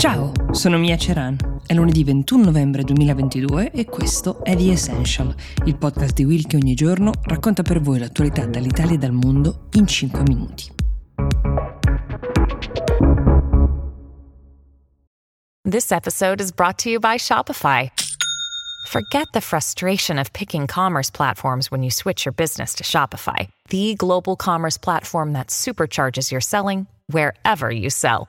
Ciao, sono Mia Ceran. È lunedì 21 novembre 2022 e questo è The Essential, il podcast di Will che ogni giorno racconta per voi l'attualità dall'Italia e dal mondo in 5 minuti. This episode is brought to you by Shopify. Forget the frustration of picking commerce platforms when you switch your business to Shopify, the global commerce platform that supercharges your selling wherever you sell.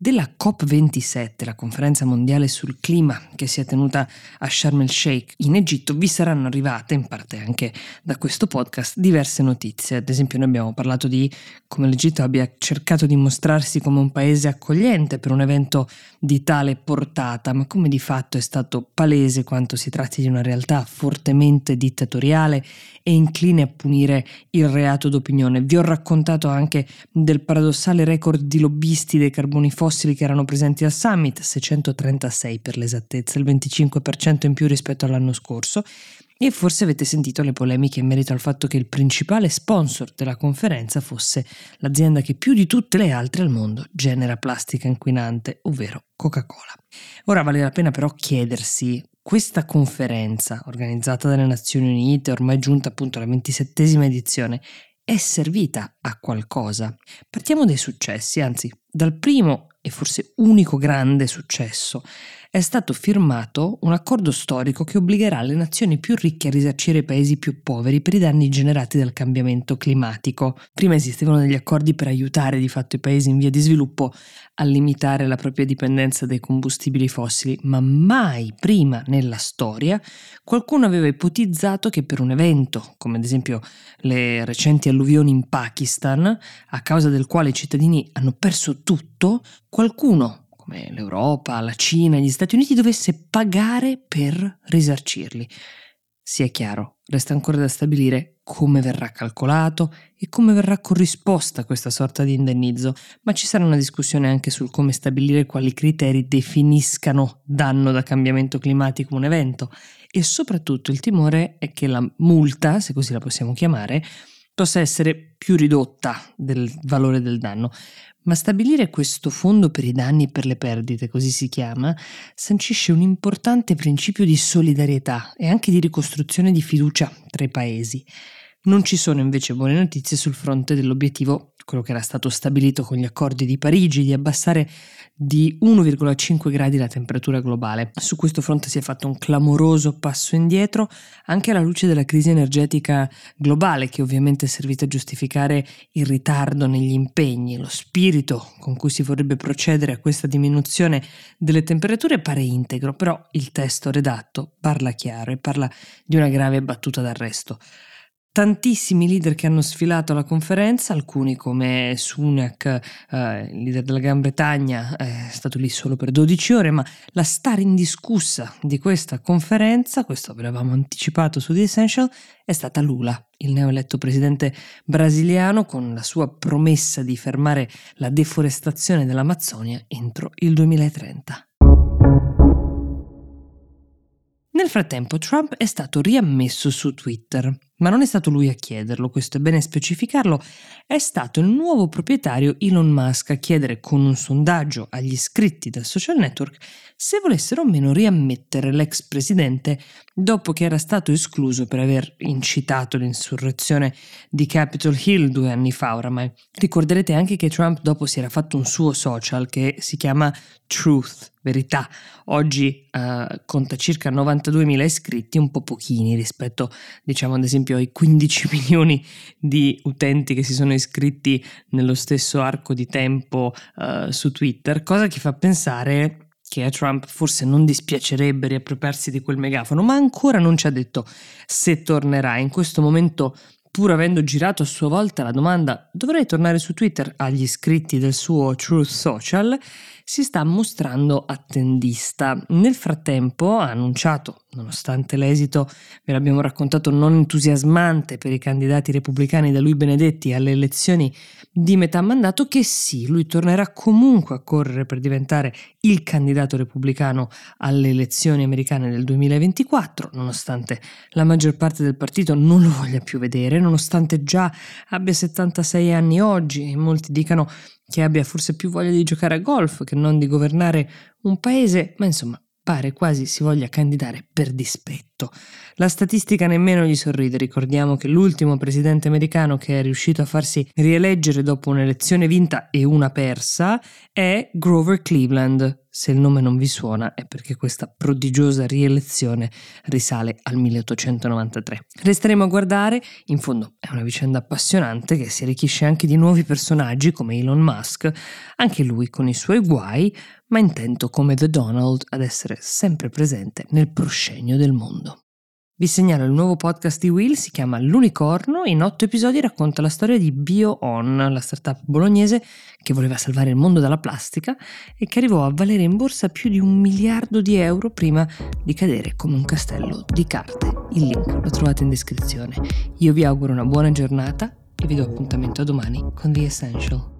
Della COP27, la conferenza mondiale sul clima che si è tenuta a Sharm el Sheikh in Egitto, vi saranno arrivate, in parte anche da questo podcast, diverse notizie. Ad esempio noi abbiamo parlato di come l'Egitto abbia cercato di mostrarsi come un paese accogliente per un evento di tale portata, ma come di fatto è stato palese quanto si tratti di una realtà fortemente dittatoriale e incline a punire il reato d'opinione. Vi ho raccontato anche del paradossale record di lobbisti dei carboni fossili che erano presenti al summit, 636 per l'esattezza, il 25% in più rispetto all'anno scorso. E forse avete sentito le polemiche in merito al fatto che il principale sponsor della conferenza fosse l'azienda che più di tutte le altre al mondo genera plastica inquinante, ovvero Coca-Cola. Ora vale la pena però chiedersi questa conferenza, organizzata dalle Nazioni Unite, ormai giunta appunto alla ventisettesima edizione, è servita a qualcosa. Partiamo dai successi, anzi dal primo e forse unico grande successo, è stato firmato un accordo storico che obbligherà le nazioni più ricche a risarcire i paesi più poveri per i danni generati dal cambiamento climatico. Prima esistevano degli accordi per aiutare di fatto i paesi in via di sviluppo a limitare la propria dipendenza dai combustibili fossili, ma mai prima nella storia qualcuno aveva ipotizzato che per un evento, come ad esempio le recenti alluvioni in Pakistan, a causa del quale i cittadini hanno perso tutto, qualcuno come l'Europa, la Cina, gli Stati Uniti dovesse pagare per risarcirli. Sia chiaro, resta ancora da stabilire come verrà calcolato e come verrà corrisposta questa sorta di indennizzo, ma ci sarà una discussione anche sul come stabilire quali criteri definiscano danno da cambiamento climatico un evento e soprattutto il timore è che la multa, se così la possiamo chiamare, possa essere più ridotta del valore del danno. Ma stabilire questo fondo per i danni e per le perdite, così si chiama, sancisce un importante principio di solidarietà e anche di ricostruzione di fiducia tra i paesi. Non ci sono invece buone notizie sul fronte dell'obiettivo, quello che era stato stabilito con gli accordi di Parigi, di abbassare di 1,5 gradi la temperatura globale. Su questo fronte si è fatto un clamoroso passo indietro, anche alla luce della crisi energetica globale, che ovviamente è servita a giustificare il ritardo negli impegni. Lo spirito con cui si vorrebbe procedere a questa diminuzione delle temperature pare integro, però il testo redatto parla chiaro e parla di una grave battuta d'arresto tantissimi leader che hanno sfilato alla conferenza, alcuni come Sunak, eh, leader della Gran Bretagna, è stato lì solo per 12 ore, ma la star indiscussa di questa conferenza, questo avevamo anticipato su The Essential, è stata Lula, il neoeletto presidente brasiliano con la sua promessa di fermare la deforestazione dell'Amazzonia entro il 2030. Nel frattempo Trump è stato riammesso su Twitter, ma non è stato lui a chiederlo, questo è bene specificarlo, è stato il nuovo proprietario Elon Musk a chiedere con un sondaggio agli iscritti del social network se volessero o meno riammettere l'ex presidente dopo che era stato escluso per aver incitato l'insurrezione di Capitol Hill due anni fa oramai. Ricorderete anche che Trump dopo si era fatto un suo social che si chiama Truth, verità. Oggi uh, conta circa 92.000 iscritti, un po' pochini rispetto, diciamo ad esempio, ai 15 milioni di utenti che si sono iscritti nello stesso arco di tempo uh, su Twitter, cosa che fa pensare che a Trump forse non dispiacerebbe riappropriarsi di quel megafono, ma ancora non ci ha detto se tornerà. In questo momento, pur avendo girato a sua volta la domanda dovrei tornare su Twitter agli iscritti del suo Truth Social, si sta mostrando attendista. Nel frattempo ha annunciato nonostante l'esito, ve l'abbiamo raccontato, non entusiasmante per i candidati repubblicani da lui benedetti alle elezioni di metà mandato, che sì, lui tornerà comunque a correre per diventare il candidato repubblicano alle elezioni americane del 2024, nonostante la maggior parte del partito non lo voglia più vedere, nonostante già abbia 76 anni oggi e molti dicano che abbia forse più voglia di giocare a golf che non di governare un paese, ma insomma pare quasi si voglia candidare per dispetto. La statistica nemmeno gli sorride, ricordiamo che l'ultimo presidente americano che è riuscito a farsi rieleggere dopo un'elezione vinta e una persa è Grover Cleveland. Se il nome non vi suona è perché questa prodigiosa rielezione risale al 1893. Resteremo a guardare, in fondo è una vicenda appassionante che si arricchisce anche di nuovi personaggi come Elon Musk, anche lui con i suoi guai, ma intento come The Donald ad essere sempre presente nel proscenio del mondo. Vi segnalo il nuovo podcast di Will, si chiama L'Unicorno, in otto episodi racconta la storia di BioOn, la startup bolognese che voleva salvare il mondo dalla plastica e che arrivò a valere in borsa più di un miliardo di euro prima di cadere come un castello di carte. Il link lo trovate in descrizione. Io vi auguro una buona giornata e vi do appuntamento a domani con The Essential.